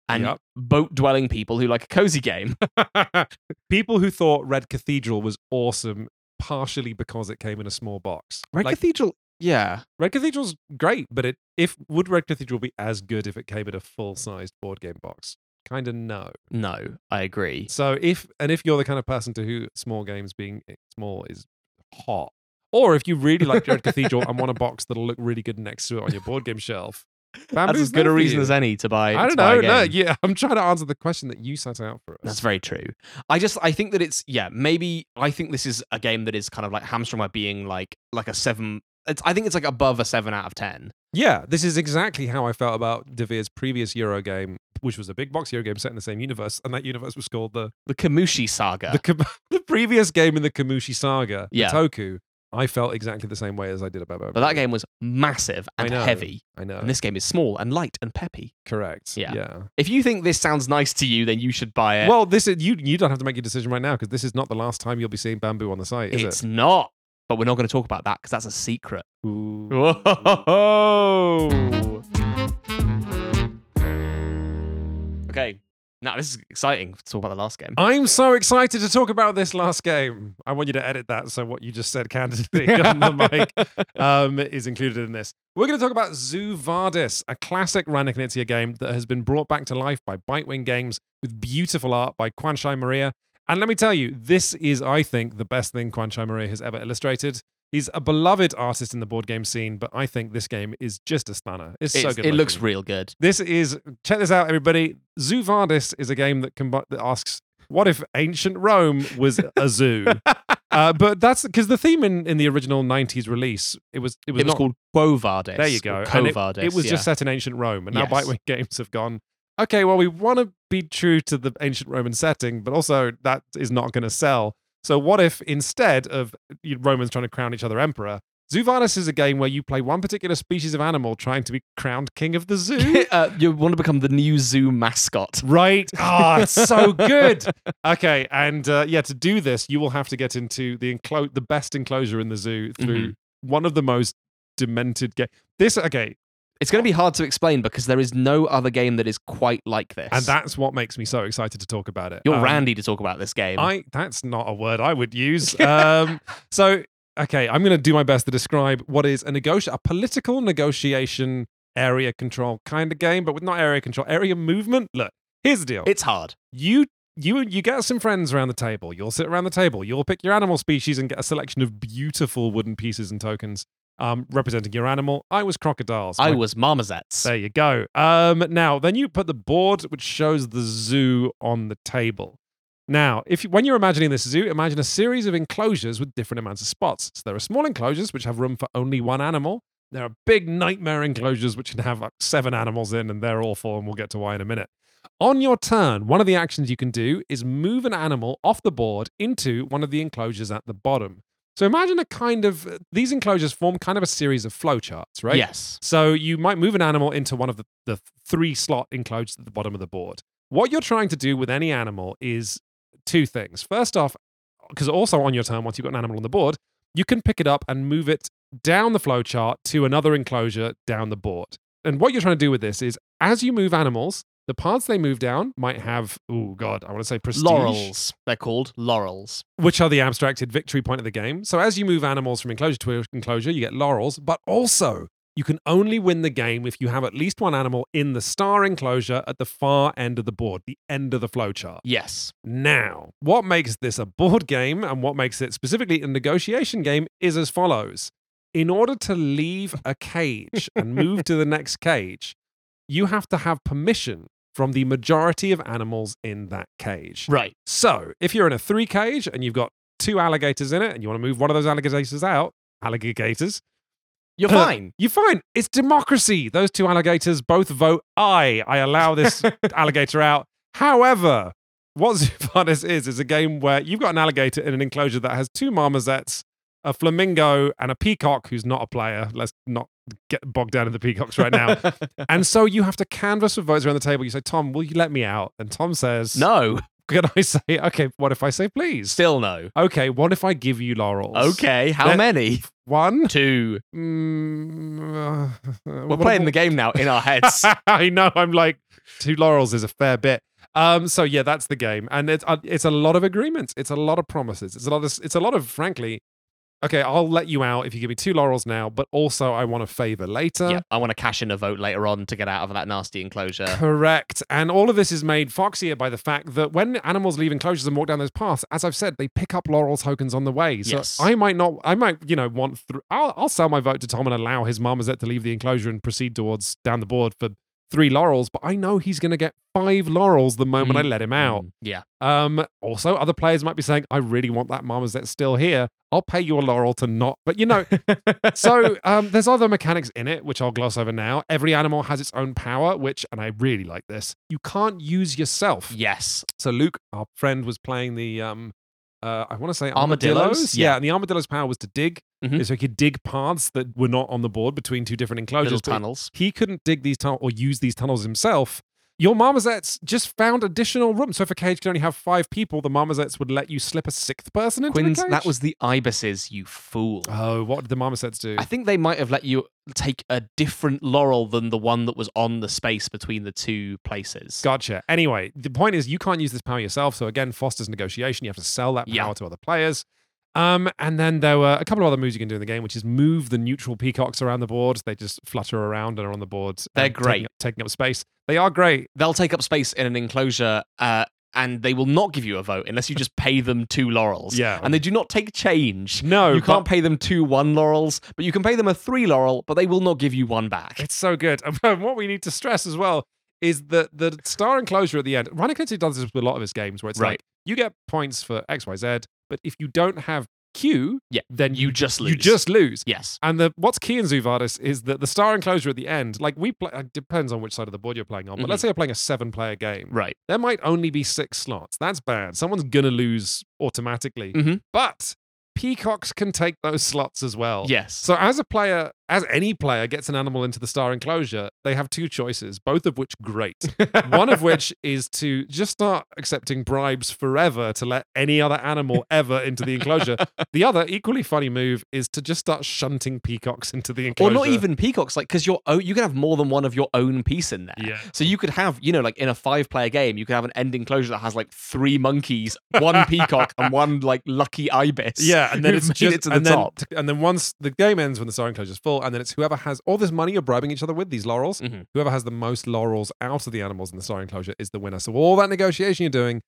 [SPEAKER 1] And
[SPEAKER 2] Yep.
[SPEAKER 1] boat dwelling people who like a cozy game.
[SPEAKER 2] People who thought Red Cathedral was awesome partially because it came in a small box.
[SPEAKER 1] Red
[SPEAKER 2] like,
[SPEAKER 1] Cathedral, yeah.
[SPEAKER 2] Red Cathedral's great, but it if would Red Cathedral be as good if it came in a full-sized board game box? Kind of no.
[SPEAKER 1] No, I agree.
[SPEAKER 2] So if and if you're the kind of person to who small games being small is hot, or if you really like Red Cathedral and want a box that'll look really good next to it on your board game shelf,
[SPEAKER 1] That's as good a reason as any to buy.
[SPEAKER 2] I don't know. No, yeah, I'm trying to answer the question that you set out for us.
[SPEAKER 1] That's very true. I just I think that it's yeah maybe I think this is a game that is kind of like hamstrung by being like like a seven. It's, I think it's like above a seven out of ten.
[SPEAKER 2] Yeah, this is exactly how I felt about Devir's previous Euro game, which was a big box Euro game set in the same universe, and that universe was called the
[SPEAKER 1] The Kemushi Saga.
[SPEAKER 2] the, Kam- the previous game in the Kemushi Saga,
[SPEAKER 1] Yeah.
[SPEAKER 2] Toku. I felt exactly the same way as I did about
[SPEAKER 1] but that game was massive
[SPEAKER 2] I
[SPEAKER 1] and
[SPEAKER 2] know.
[SPEAKER 1] heavy,
[SPEAKER 2] I know.
[SPEAKER 1] and this game is small and light and peppy.
[SPEAKER 2] correct.
[SPEAKER 1] Yeah.
[SPEAKER 2] yeah.
[SPEAKER 1] If you think this sounds nice to you, then you should buy it.
[SPEAKER 2] Well, this is you. You don't have to make your decision right now because this is not the last time you'll be seeing bamboo on the site, is
[SPEAKER 1] it's not. But we're not going to talk about that because that's a secret.
[SPEAKER 2] Ooh.
[SPEAKER 1] Whoa. Now this is exciting to talk about the last game.
[SPEAKER 2] I'm so excited to talk about this last game. I want you to edit that so what you just said candidly on the mic um, is included in this. We're going to talk about Zoo Vadis, a classic Reiner Knizia game that has been brought back to life by Bitewing Games with beautiful art by Kwanchai Moriya. And let me tell you, this is, I think, the best thing Kwanchai Moriya has ever illustrated. He's a beloved artist in the board game scene, but I think this game is just a stunner. It's, so good.
[SPEAKER 1] it looks real good.
[SPEAKER 2] This is check this out, everybody. Zoo Vadis is a game that combi- that asks, "What if ancient Rome was a zoo?" uh, but that's because the theme in, in the original '90s release it was it was,
[SPEAKER 1] It was
[SPEAKER 2] not,
[SPEAKER 1] called Quo Vadis.
[SPEAKER 2] There you go.
[SPEAKER 1] Quo
[SPEAKER 2] And it, it was
[SPEAKER 1] yeah.
[SPEAKER 2] just set in ancient Rome, and now
[SPEAKER 1] Yes.
[SPEAKER 2] Bitewing Games have gone. Okay, well, we want to be true to the ancient Roman setting, but also that is not going to sell. So, what if instead of Romans trying to crown each other emperor, Zoo is a game where you play one particular species of animal trying to be crowned king of the zoo?
[SPEAKER 1] uh, you want to become the new zoo mascot.
[SPEAKER 2] Right. Ah, it's so good. Okay, and uh, yeah, to do this, you will have to get into the enclo- the best enclosure in the zoo through one of the most demented game. This okay,
[SPEAKER 1] It's going to be hard to explain because there is no other game that is quite like this.
[SPEAKER 2] and that's what makes me so excited to talk about it.
[SPEAKER 1] you're
[SPEAKER 2] Um,
[SPEAKER 1] Randy to talk about this game.
[SPEAKER 2] I that's not a word I would use. Um, so okay, I'm going to do my best to describe what is a negoti- a political negotiation area control kind of game, but with not area control, area movement. Look, here's the deal.
[SPEAKER 1] it's hard.
[SPEAKER 2] you you you get some friends around the table. You'll sit around the table. You'll pick your animal species and get a selection of beautiful wooden pieces and tokens um, representing your animal. I was crocodiles.
[SPEAKER 1] I was marmosets.
[SPEAKER 2] There you go. Um, now then you put the board which shows the zoo on the table. Now, if you, when you're imagining this zoo, imagine a series of enclosures with different amounts of spots. So there are small enclosures which have room for only one animal. There are big nightmare enclosures which can have like seven animals in, and they're awful, and we'll get to why in a minute. On your turn, one of the actions you can do is move an animal off the board into one of the enclosures at the bottom. So imagine a kind of these enclosures form kind of a series of flowcharts, right?
[SPEAKER 1] Yes.
[SPEAKER 2] So you might move an animal into one of the, the three slot enclosures at the bottom of the board. What you're trying to do with any animal is two things. First off, because also on your turn, once you've got an animal on the board, you can pick it up and move it down the flowchart to another enclosure down the board. And what you're trying to do with this is as you move animals, the paths they move down might have, oh God, I want to say prestige.
[SPEAKER 1] Laurels. They're called laurels.
[SPEAKER 2] Which are the abstracted victory point of the game. So as you move animals from enclosure to enclosure, you get laurels, but also you can only win the game if you have at least one animal in the star enclosure at the far end of the board, the end of the flowchart.
[SPEAKER 1] Yes.
[SPEAKER 2] Now, what makes this a board game and what makes it specifically a negotiation game is as follows. In order to leave a cage and move to the next cage, you have to have permission from the majority of animals in that cage.
[SPEAKER 1] Right.
[SPEAKER 2] So, if you're in a three cage and you've got two alligators in it and you want to move one of those alligators out, alligators,
[SPEAKER 1] You're fine.
[SPEAKER 2] you're fine. It's democracy. Those two alligators both vote aye. I allow this alligator out. However, what Zoo Vadis is, is a game where you've got an alligator in an enclosure that has two marmosets, a flamingo, and a peacock who's not a player. Let's not get bogged down in the peacocks right now. and so you have to canvass with votes around the table. You say, Tom, will you let me out? And Tom says,
[SPEAKER 1] no.
[SPEAKER 2] Can I say, okay, what if I say please?
[SPEAKER 1] Still no.
[SPEAKER 2] Okay, what if I give you laurels?
[SPEAKER 1] Okay. How
[SPEAKER 2] Let-
[SPEAKER 1] many?
[SPEAKER 2] One?
[SPEAKER 1] Two.
[SPEAKER 2] Mm, uh,
[SPEAKER 1] We're playing the game now in our heads.
[SPEAKER 2] I know. I'm like two laurels is a fair bit. Um. So yeah, that's the game, and it's uh, it's a lot of agreements. It's a lot of promises. It's a lot of it's a lot of frankly. Okay, I'll let you out if you give me two laurels now, but also I want a favor later.
[SPEAKER 1] yeah. I want to cash in a vote later on to get out of that nasty enclosure.
[SPEAKER 2] Correct. And all of this is made foxier by the fact that when animals leave enclosures and walk down those paths, as I've said, they pick up laurel tokens on the way. So
[SPEAKER 1] Yes.
[SPEAKER 2] I might not, I might, you know, want, th- I'll, I'll sell my vote to Tom and allow his marmoset to leave the enclosure and proceed towards down the board for three laurels, but I know he's going to get five laurels the moment I let him out.
[SPEAKER 1] Mm, Yeah.
[SPEAKER 2] Um, also, other players might be saying, I really want that marmoset still here. I'll pay you a laurel to not, but you know, so um, there's other mechanics in it, which I'll gloss over now. Every animal has its own power, which, and I really like this, you can't use yourself.
[SPEAKER 1] yes.
[SPEAKER 2] So Luke, our friend, was playing the, um, uh, I want to say
[SPEAKER 1] Armadillos?
[SPEAKER 2] armadillos.
[SPEAKER 1] Yeah.
[SPEAKER 2] Yeah. and the armadillo's power was to dig.
[SPEAKER 1] Mhm.
[SPEAKER 2] So he could dig paths that were not on the board between two different enclosures.
[SPEAKER 1] Little tunnels.
[SPEAKER 2] He couldn't dig these tunnels or use these tunnels himself. Your marmosets just found additional room. So if a cage can only have five people, the marmosets would let you slip a sixth person into
[SPEAKER 1] Quinns,
[SPEAKER 2] the cage.
[SPEAKER 1] that was the ibises, you fool.
[SPEAKER 2] Oh, what did the marmosets do?
[SPEAKER 1] I think they might have let you take a different laurel than the one that was on the space between the two places.
[SPEAKER 2] Gotcha. Anyway, the point is you can't use this power yourself. So again, fosters negotiation. You have to sell that power
[SPEAKER 1] Yeah.
[SPEAKER 2] to other players. Um, and then there were a couple of other moves you can do in the game, which is move the neutral peacocks around the board. They just flutter around and are on the board.
[SPEAKER 1] They're
[SPEAKER 2] and taking
[SPEAKER 1] great.
[SPEAKER 2] up- Taking up space. They are great.
[SPEAKER 1] They'll take up space in an enclosure, uh, and they will not give you a vote unless you just pay them two laurels.
[SPEAKER 2] Yeah.
[SPEAKER 1] And they do not take change.
[SPEAKER 2] No,
[SPEAKER 1] you can't pay them two one laurels, but you can pay them a three laurel, but they will not give you one back.
[SPEAKER 2] It's so good. And what we need to stress as well is that the star enclosure at the end. Reiner Knizia does this with a lot of his games where it's
[SPEAKER 1] Right.
[SPEAKER 2] like you get points for X, Y, Z, but if you don't have Q,
[SPEAKER 1] Yeah,
[SPEAKER 2] then
[SPEAKER 1] you just lose.
[SPEAKER 2] You just lose.
[SPEAKER 1] Yes.
[SPEAKER 2] And the what's key in Zoo Vadis is that the star enclosure at the end, like we play, it depends on which side of the board you're playing on. But let's say you're playing a seven-player game,
[SPEAKER 1] Right.
[SPEAKER 2] there might only be six slots. That's bad. Someone's gonna lose automatically.
[SPEAKER 1] Mhm.
[SPEAKER 2] But peacocks can take those slots as well.
[SPEAKER 1] Yes.
[SPEAKER 2] So as a player, as any player gets an animal into the star enclosure, they have two choices, both of which great. One of which is to just start accepting bribes forever to let any other animal ever into the enclosure. The other equally funny move is to just start shunting peacocks into the enclosure.
[SPEAKER 1] or not even peacocks, like because you're you can have more than one of your own piece in there.
[SPEAKER 2] Yeah.
[SPEAKER 1] So you could have, you know, like in a five-player game, you could have an end enclosure that has like three monkeys, one peacock, and one like lucky ibis.
[SPEAKER 2] Yeah, and then it's just
[SPEAKER 1] it to the
[SPEAKER 2] and then, and then once the game ends when the star enclosure is full, and then it's whoever has all this money you're bribing each other with these laurels.
[SPEAKER 1] Mhm.
[SPEAKER 2] Whoever has the most laurels out of the animals in the star enclosure is the winner. So all that negotiation you're doing,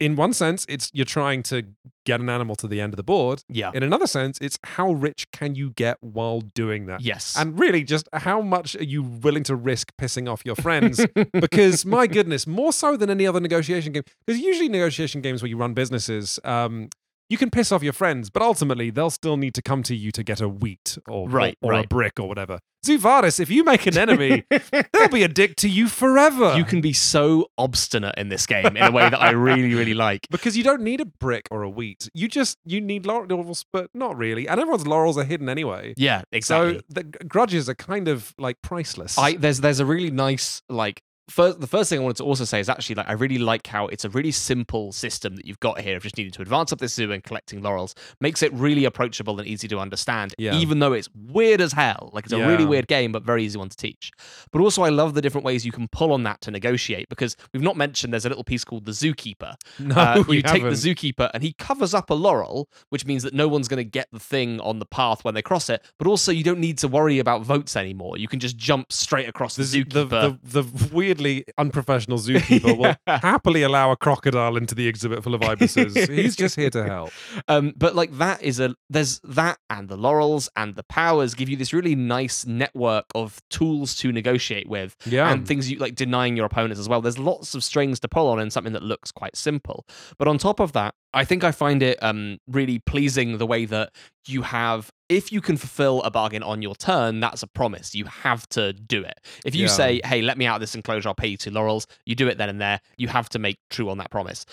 [SPEAKER 2] in one sense, it's you're trying to get an animal to the end of the board.
[SPEAKER 1] Yeah.
[SPEAKER 2] In another sense, it's how rich can you get while doing that.
[SPEAKER 1] Yes.
[SPEAKER 2] And really, just how much are you willing to risk pissing off your friends? because my goodness, more so than any other negotiation game. Because usually negotiation games where you run businesses, um, you can piss off your friends, but ultimately they'll still need to come to you to get a wheat or
[SPEAKER 1] Right,
[SPEAKER 2] or, or a brick or whatever. Zoo Vadis, if you make an enemy, they'll be a dick to you forever.
[SPEAKER 1] you can be so obstinate in this game in a way that I really, really like.
[SPEAKER 2] because you don't need a brick or a wheat. You just you need laurels, but not really. And everyone's laurels are hidden anyway.
[SPEAKER 1] Yeah, exactly.
[SPEAKER 2] So the grudges are kind of like priceless.
[SPEAKER 1] I there's there's a really nice like first the first thing I wanted to also say is actually like I really like how it's a really simple system that you've got here of just needing to advance up this zoo and collecting laurels makes it really approachable and easy to understand
[SPEAKER 2] Yeah.
[SPEAKER 1] even though it's weird as hell like it's a really weird game but very easy one to teach but also I love the different ways you can pull on that to negotiate because we've not mentioned there's a little piece called the zookeeper
[SPEAKER 2] no,
[SPEAKER 1] uh, you take the
[SPEAKER 2] haven't.
[SPEAKER 1] zookeeper and he covers up a laurel, which means that no one's going to get the thing on the path when they cross it. But also, you don't need to worry about votes anymore. You can just jump straight across the,
[SPEAKER 2] the,
[SPEAKER 1] zookeeper.
[SPEAKER 2] the, the, the weirdly unprofessional zookeeper will happily allow a crocodile into the exhibit full of ibises. He's just here to help.
[SPEAKER 1] um, but like that is a there's that and the laurels and the powers give you this really nice network of tools to negotiate with.
[SPEAKER 2] Yeah.
[SPEAKER 1] and things you like denying your opponents as well. There's lots of strings to pull on in something that looks quite simple. But on top of that, I think I find it um really pleasing the way that you have if you can fulfill a bargain on your turn, that's a promise. You have to do it. If you
[SPEAKER 2] Yeah.
[SPEAKER 1] say, "Hey, let me out of this enclosure, I'll pay you two laurels," you do it then and there. You have to make true on that promise.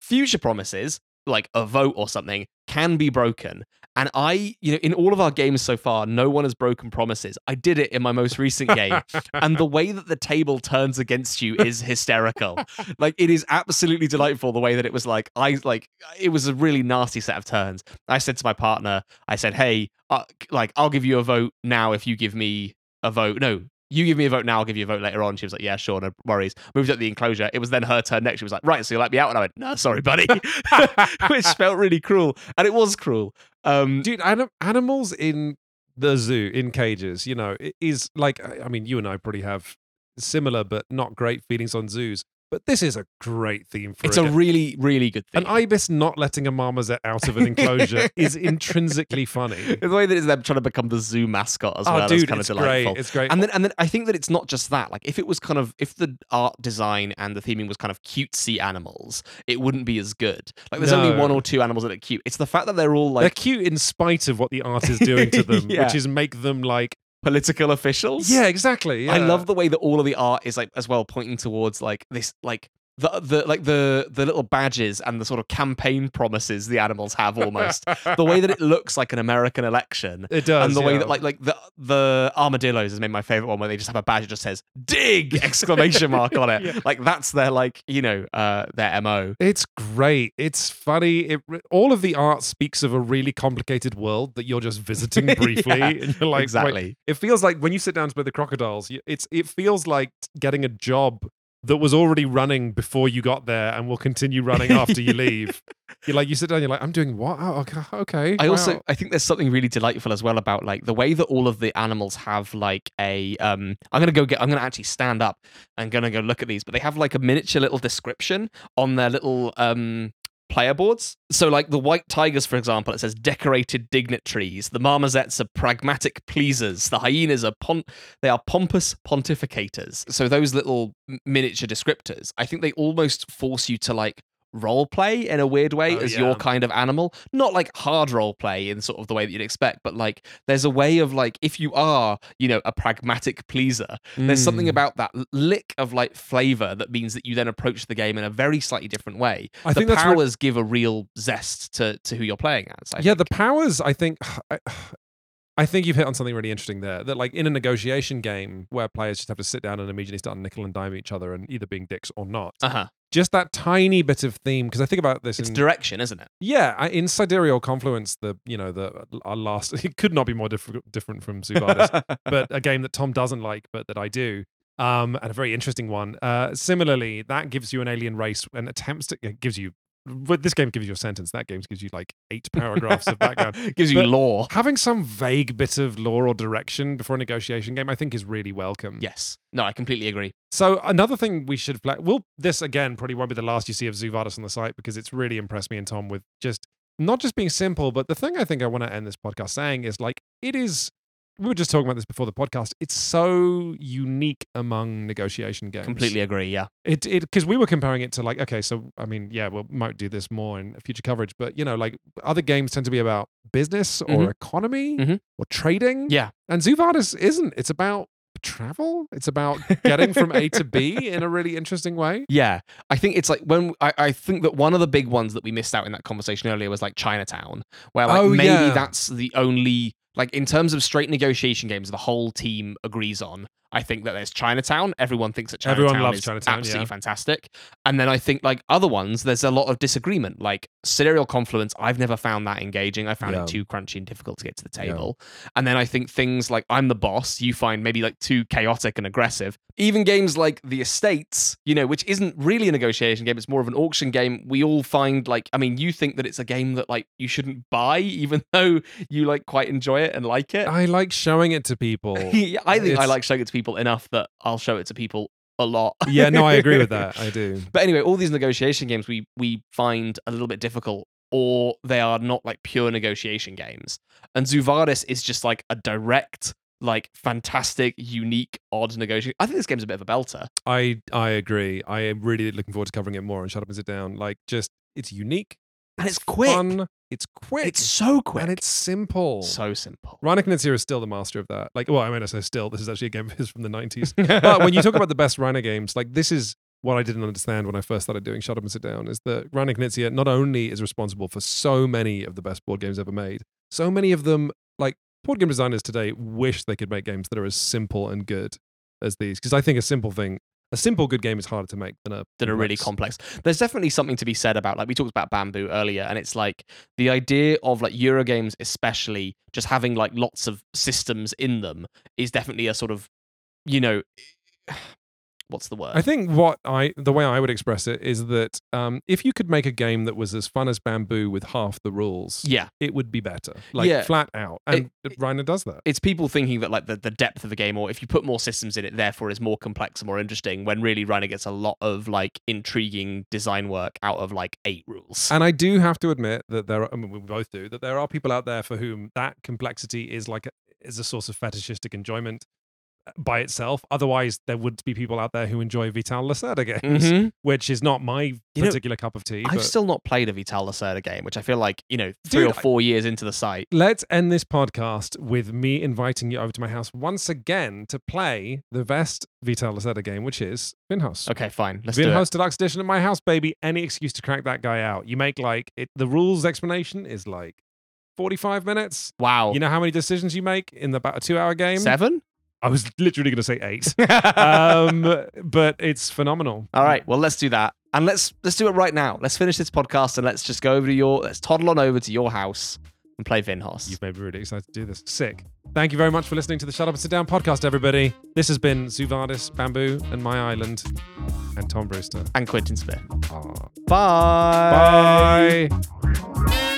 [SPEAKER 1] Future promises, like a vote or something, can be broken. And I, you know, in all of our games so far, no one has broken promises. I did it in my most recent game and the way that the table turns against you is hysterical. like it is absolutely delightful the way that it was like I like it was a really nasty set of turns. I said to my partner, I said, "Hey, uh, like I'll give you a vote now if you give me a vote. No, you give me a vote now, I'll give you a vote later on." She was like, "Yeah, sure, no worries." Moved up the enclosure. It was then her turn next. She was like, "Right, so you let me out?" And I went, "No, sorry, buddy," which felt really cruel, and it was cruel. Um,
[SPEAKER 2] Dude, anim- animals in the zoo, in cages, you know, it is like, I I mean, you and I probably have similar but not great feelings on zoos. But this is a great theme for
[SPEAKER 1] it's
[SPEAKER 2] it.
[SPEAKER 1] a really, really good thing.
[SPEAKER 2] An ibis not letting a marmoset out of an enclosure is intrinsically funny.
[SPEAKER 1] the way that it's them trying to become the zoo mascot as
[SPEAKER 2] oh,
[SPEAKER 1] well
[SPEAKER 2] dude,
[SPEAKER 1] is kind
[SPEAKER 2] it's
[SPEAKER 1] of delightful.
[SPEAKER 2] great. It's great.
[SPEAKER 1] And then, and then I think that it's not just that. Like, if it was kind of, if the art design and the theming was kind of cutesy animals, it wouldn't be as good. Like, there's only one or two animals that are cute. It's the fact that they're all like They're
[SPEAKER 2] cute in spite of what the art is doing to them,
[SPEAKER 1] Yeah.
[SPEAKER 2] which is make them like,
[SPEAKER 1] political officials.
[SPEAKER 2] yeah, exactly.
[SPEAKER 1] I love the way that all of the art is like as well pointing towards like this like the the like the the little badges and the sort of campaign promises the animals have almost. the way that it looks like an American election.
[SPEAKER 2] it does.
[SPEAKER 1] and the way that like like the the armadillos is maybe my favorite one where they just have a badge that just says dig exclamation mark on it
[SPEAKER 2] Yeah.
[SPEAKER 1] like that's their like you know uh their mo
[SPEAKER 2] It's great. It's funny. It all of the art speaks of a really complicated world that you're just visiting briefly,
[SPEAKER 1] Yeah,
[SPEAKER 2] and you're like, wait,
[SPEAKER 1] exactly
[SPEAKER 2] it feels like when you sit down to play the crocodiles, it's it feels like getting a job that was already running before you got there and will continue running after you leave. You're like, you sit down, you're like, I'm doing what? Oh, okay.
[SPEAKER 1] I also. I think there's something really delightful as well about like the way that all of the animals have like a um I'm gonna go get I'm gonna actually stand up and gonna go look at these, but they have like a miniature little description on their little um player boards. So like the white tigers, for example, it says decorated dignitaries. The marmosets are pragmatic pleasers. The hyenas are pon- they are pompous pontificators. So those little miniature descriptors, I think they almost force you to like role play in a weird way
[SPEAKER 2] Oh,
[SPEAKER 1] as
[SPEAKER 2] yeah.
[SPEAKER 1] your kind of animal. Not like hard role play in sort of the way that you'd expect, but like there's a way of like if you are, you know, a pragmatic pleaser, there's something
[SPEAKER 2] Mm.
[SPEAKER 1] about that lick of like flavor that means that you then approach the game in a very slightly different way.
[SPEAKER 2] I
[SPEAKER 1] the
[SPEAKER 2] think that's re-
[SPEAKER 1] powers give a real zest to to who you're playing as. I
[SPEAKER 2] yeah,
[SPEAKER 1] think.
[SPEAKER 2] the powers. I think. I, think you've hit on something really interesting there. That like in a negotiation game where players just have to sit down and immediately start nickel and dime each other and either being dicks or not.
[SPEAKER 1] uh-huh.
[SPEAKER 2] Just that tiny bit of theme because I think about this
[SPEAKER 1] It's
[SPEAKER 2] in
[SPEAKER 1] direction, isn't it?
[SPEAKER 2] Yeah, I- in Sidereal Confluence, the you know the our last it could not be more diff- different from Zoo Vadis, but a game that Tom doesn't like, but that I do, um, and a very interesting one. Uh, similarly, that gives you an alien race and attempts to it gives you. But this game gives you a sentence. That game gives you like eight paragraphs of background.
[SPEAKER 1] Gives you
[SPEAKER 2] But-
[SPEAKER 1] lore.
[SPEAKER 2] Having some vague bit of lore or direction before a negotiation game, I think, is really welcome.
[SPEAKER 1] Yes. No, I completely agree.
[SPEAKER 2] So another thing we should flag. Well, this again probably won't be the last you see of Zoo Vadis on the site because it's really impressed me and Tom with just not just being simple, but the thing I think I want to end this podcast saying is like it is we were just talking about this before the podcast. It's so unique among negotiation games.
[SPEAKER 1] Completely agree. Yeah.
[SPEAKER 2] It it because we were comparing it to like okay, so I mean, yeah, we might do this more in future coverage, but you know, like other games tend to be about business or
[SPEAKER 1] Mhm.
[SPEAKER 2] economy
[SPEAKER 1] Mhm.
[SPEAKER 2] or trading.
[SPEAKER 1] Yeah.
[SPEAKER 2] And Zoo Vadis isn't. It's about travel. It's about getting from A to B in a really interesting way.
[SPEAKER 1] Yeah, I think it's like when I, I think that one of the big ones that we missed out in that conversation earlier was like Chinatown, where like
[SPEAKER 2] Oh,
[SPEAKER 1] maybe
[SPEAKER 2] yeah.
[SPEAKER 1] that's the only like in terms of straight negotiation games the whole team agrees on. I think that there's Chinatown. Everyone thinks that Chinatown
[SPEAKER 2] Everyone loves
[SPEAKER 1] is
[SPEAKER 2] Chinatown,
[SPEAKER 1] absolutely
[SPEAKER 2] yeah.
[SPEAKER 1] fantastic. And then I think like other ones, there's a lot of disagreement. Like Sidereal Confluence, I've never found that engaging. I found
[SPEAKER 2] Yeah.
[SPEAKER 1] it too crunchy and difficult to get to the
[SPEAKER 2] Yeah.
[SPEAKER 1] table. And then I think things like I'm the boss, you find maybe like too chaotic and aggressive. Even games like The Estates, you know, which isn't really a negotiation game, it's more of an auction game. We all find like, I mean, you think that it's a game that like you shouldn't buy, even though you like quite enjoy it and like it.
[SPEAKER 2] I like showing it to people.
[SPEAKER 1] Yeah, I think I like showing it to people enough that I'll show it to people a lot.
[SPEAKER 2] yeah, no, I agree with that. I do.
[SPEAKER 1] But anyway, all these negotiation games we we find a little bit difficult, or they are not like pure negotiation games. And Zoo Vadis is just like a direct, like fantastic, unique, odd negotiation. I think this game's a bit of a belter.
[SPEAKER 2] I I agree. I am really looking forward to covering it more and shut up and sit down. Like just it's unique.
[SPEAKER 1] And it's quick.
[SPEAKER 2] Fun. It's quick.
[SPEAKER 1] It's so quick.
[SPEAKER 2] and it's simple.
[SPEAKER 1] so simple.
[SPEAKER 2] Reiner Knizia is still the master of that. Like, well, I mean, I say still. This is actually a game of his from the 90s. but when you talk about the best Reiner games, like this is what I didn't understand when I first started doing Shut Up and Sit Down is that Reiner Knizia not only is responsible for so many of the best board games ever made, so many of them, like board game designers today, wish they could make games that are as simple and good as these. Because I think a simple thing, a simple good game is harder to make than a
[SPEAKER 1] that are really complex. There's definitely something to be said about like we talked about bamboo earlier, and it's like the idea of like Eurogames, especially just having like lots of systems in them, is definitely a sort of, you know, what's the word?
[SPEAKER 2] I think what I the way I would express it is that um, if you could make a game that was as fun as Bamboo with half the rules,
[SPEAKER 1] yeah,
[SPEAKER 2] it would be better. Like
[SPEAKER 1] Yeah.
[SPEAKER 2] flat out. And Reiner does that.
[SPEAKER 1] it's people thinking that like the, the depth of a game, or if you put more systems in it, therefore is more complex and more interesting. When really Reiner gets a lot of like intriguing design work out of like eight rules.
[SPEAKER 2] And I do have to admit that there are, I mean, we both do, that there are people out there for whom that complexity is like a, is a source of fetishistic enjoyment by itself. Otherwise, there would be people out there who enjoy Vital Lacerda games,
[SPEAKER 1] Mhm.
[SPEAKER 2] which is not my
[SPEAKER 1] You know,
[SPEAKER 2] particular cup of tea.
[SPEAKER 1] I've
[SPEAKER 2] but
[SPEAKER 1] still not played a Vital Lacerda game, which I feel like you know three
[SPEAKER 2] Dude,
[SPEAKER 1] or four years into the site.
[SPEAKER 2] let's end this podcast with me inviting you over to my house once again to play the best Vital Lacerda game, which is Vinhos.
[SPEAKER 1] Okay, fine, let's do it.
[SPEAKER 2] Vinhos Deluxe Edition at my house, baby. Any excuse to crack that guy out. You make like it. The rules explanation is like forty-five minutes.
[SPEAKER 1] Wow,
[SPEAKER 2] You know how many decisions you make in the, about a two-hour game?
[SPEAKER 1] seven.
[SPEAKER 2] I was literally going to say eight. um, but it's phenomenal.
[SPEAKER 1] All right, well let's do that, and let's let's do it right now. Let's finish this podcast and let's just go over to your let's toddle on over to your house and play Vinhos.
[SPEAKER 2] You've made me really excited to do this. Sick. Thank you very much for listening to the Shut Up and Sit Down podcast, everybody. This has been Zoo Vadis, Bamboo, and My Island, and Tom Brewster.
[SPEAKER 1] and Quintin Smith.
[SPEAKER 2] Aw.
[SPEAKER 1] Bye.
[SPEAKER 2] Bye.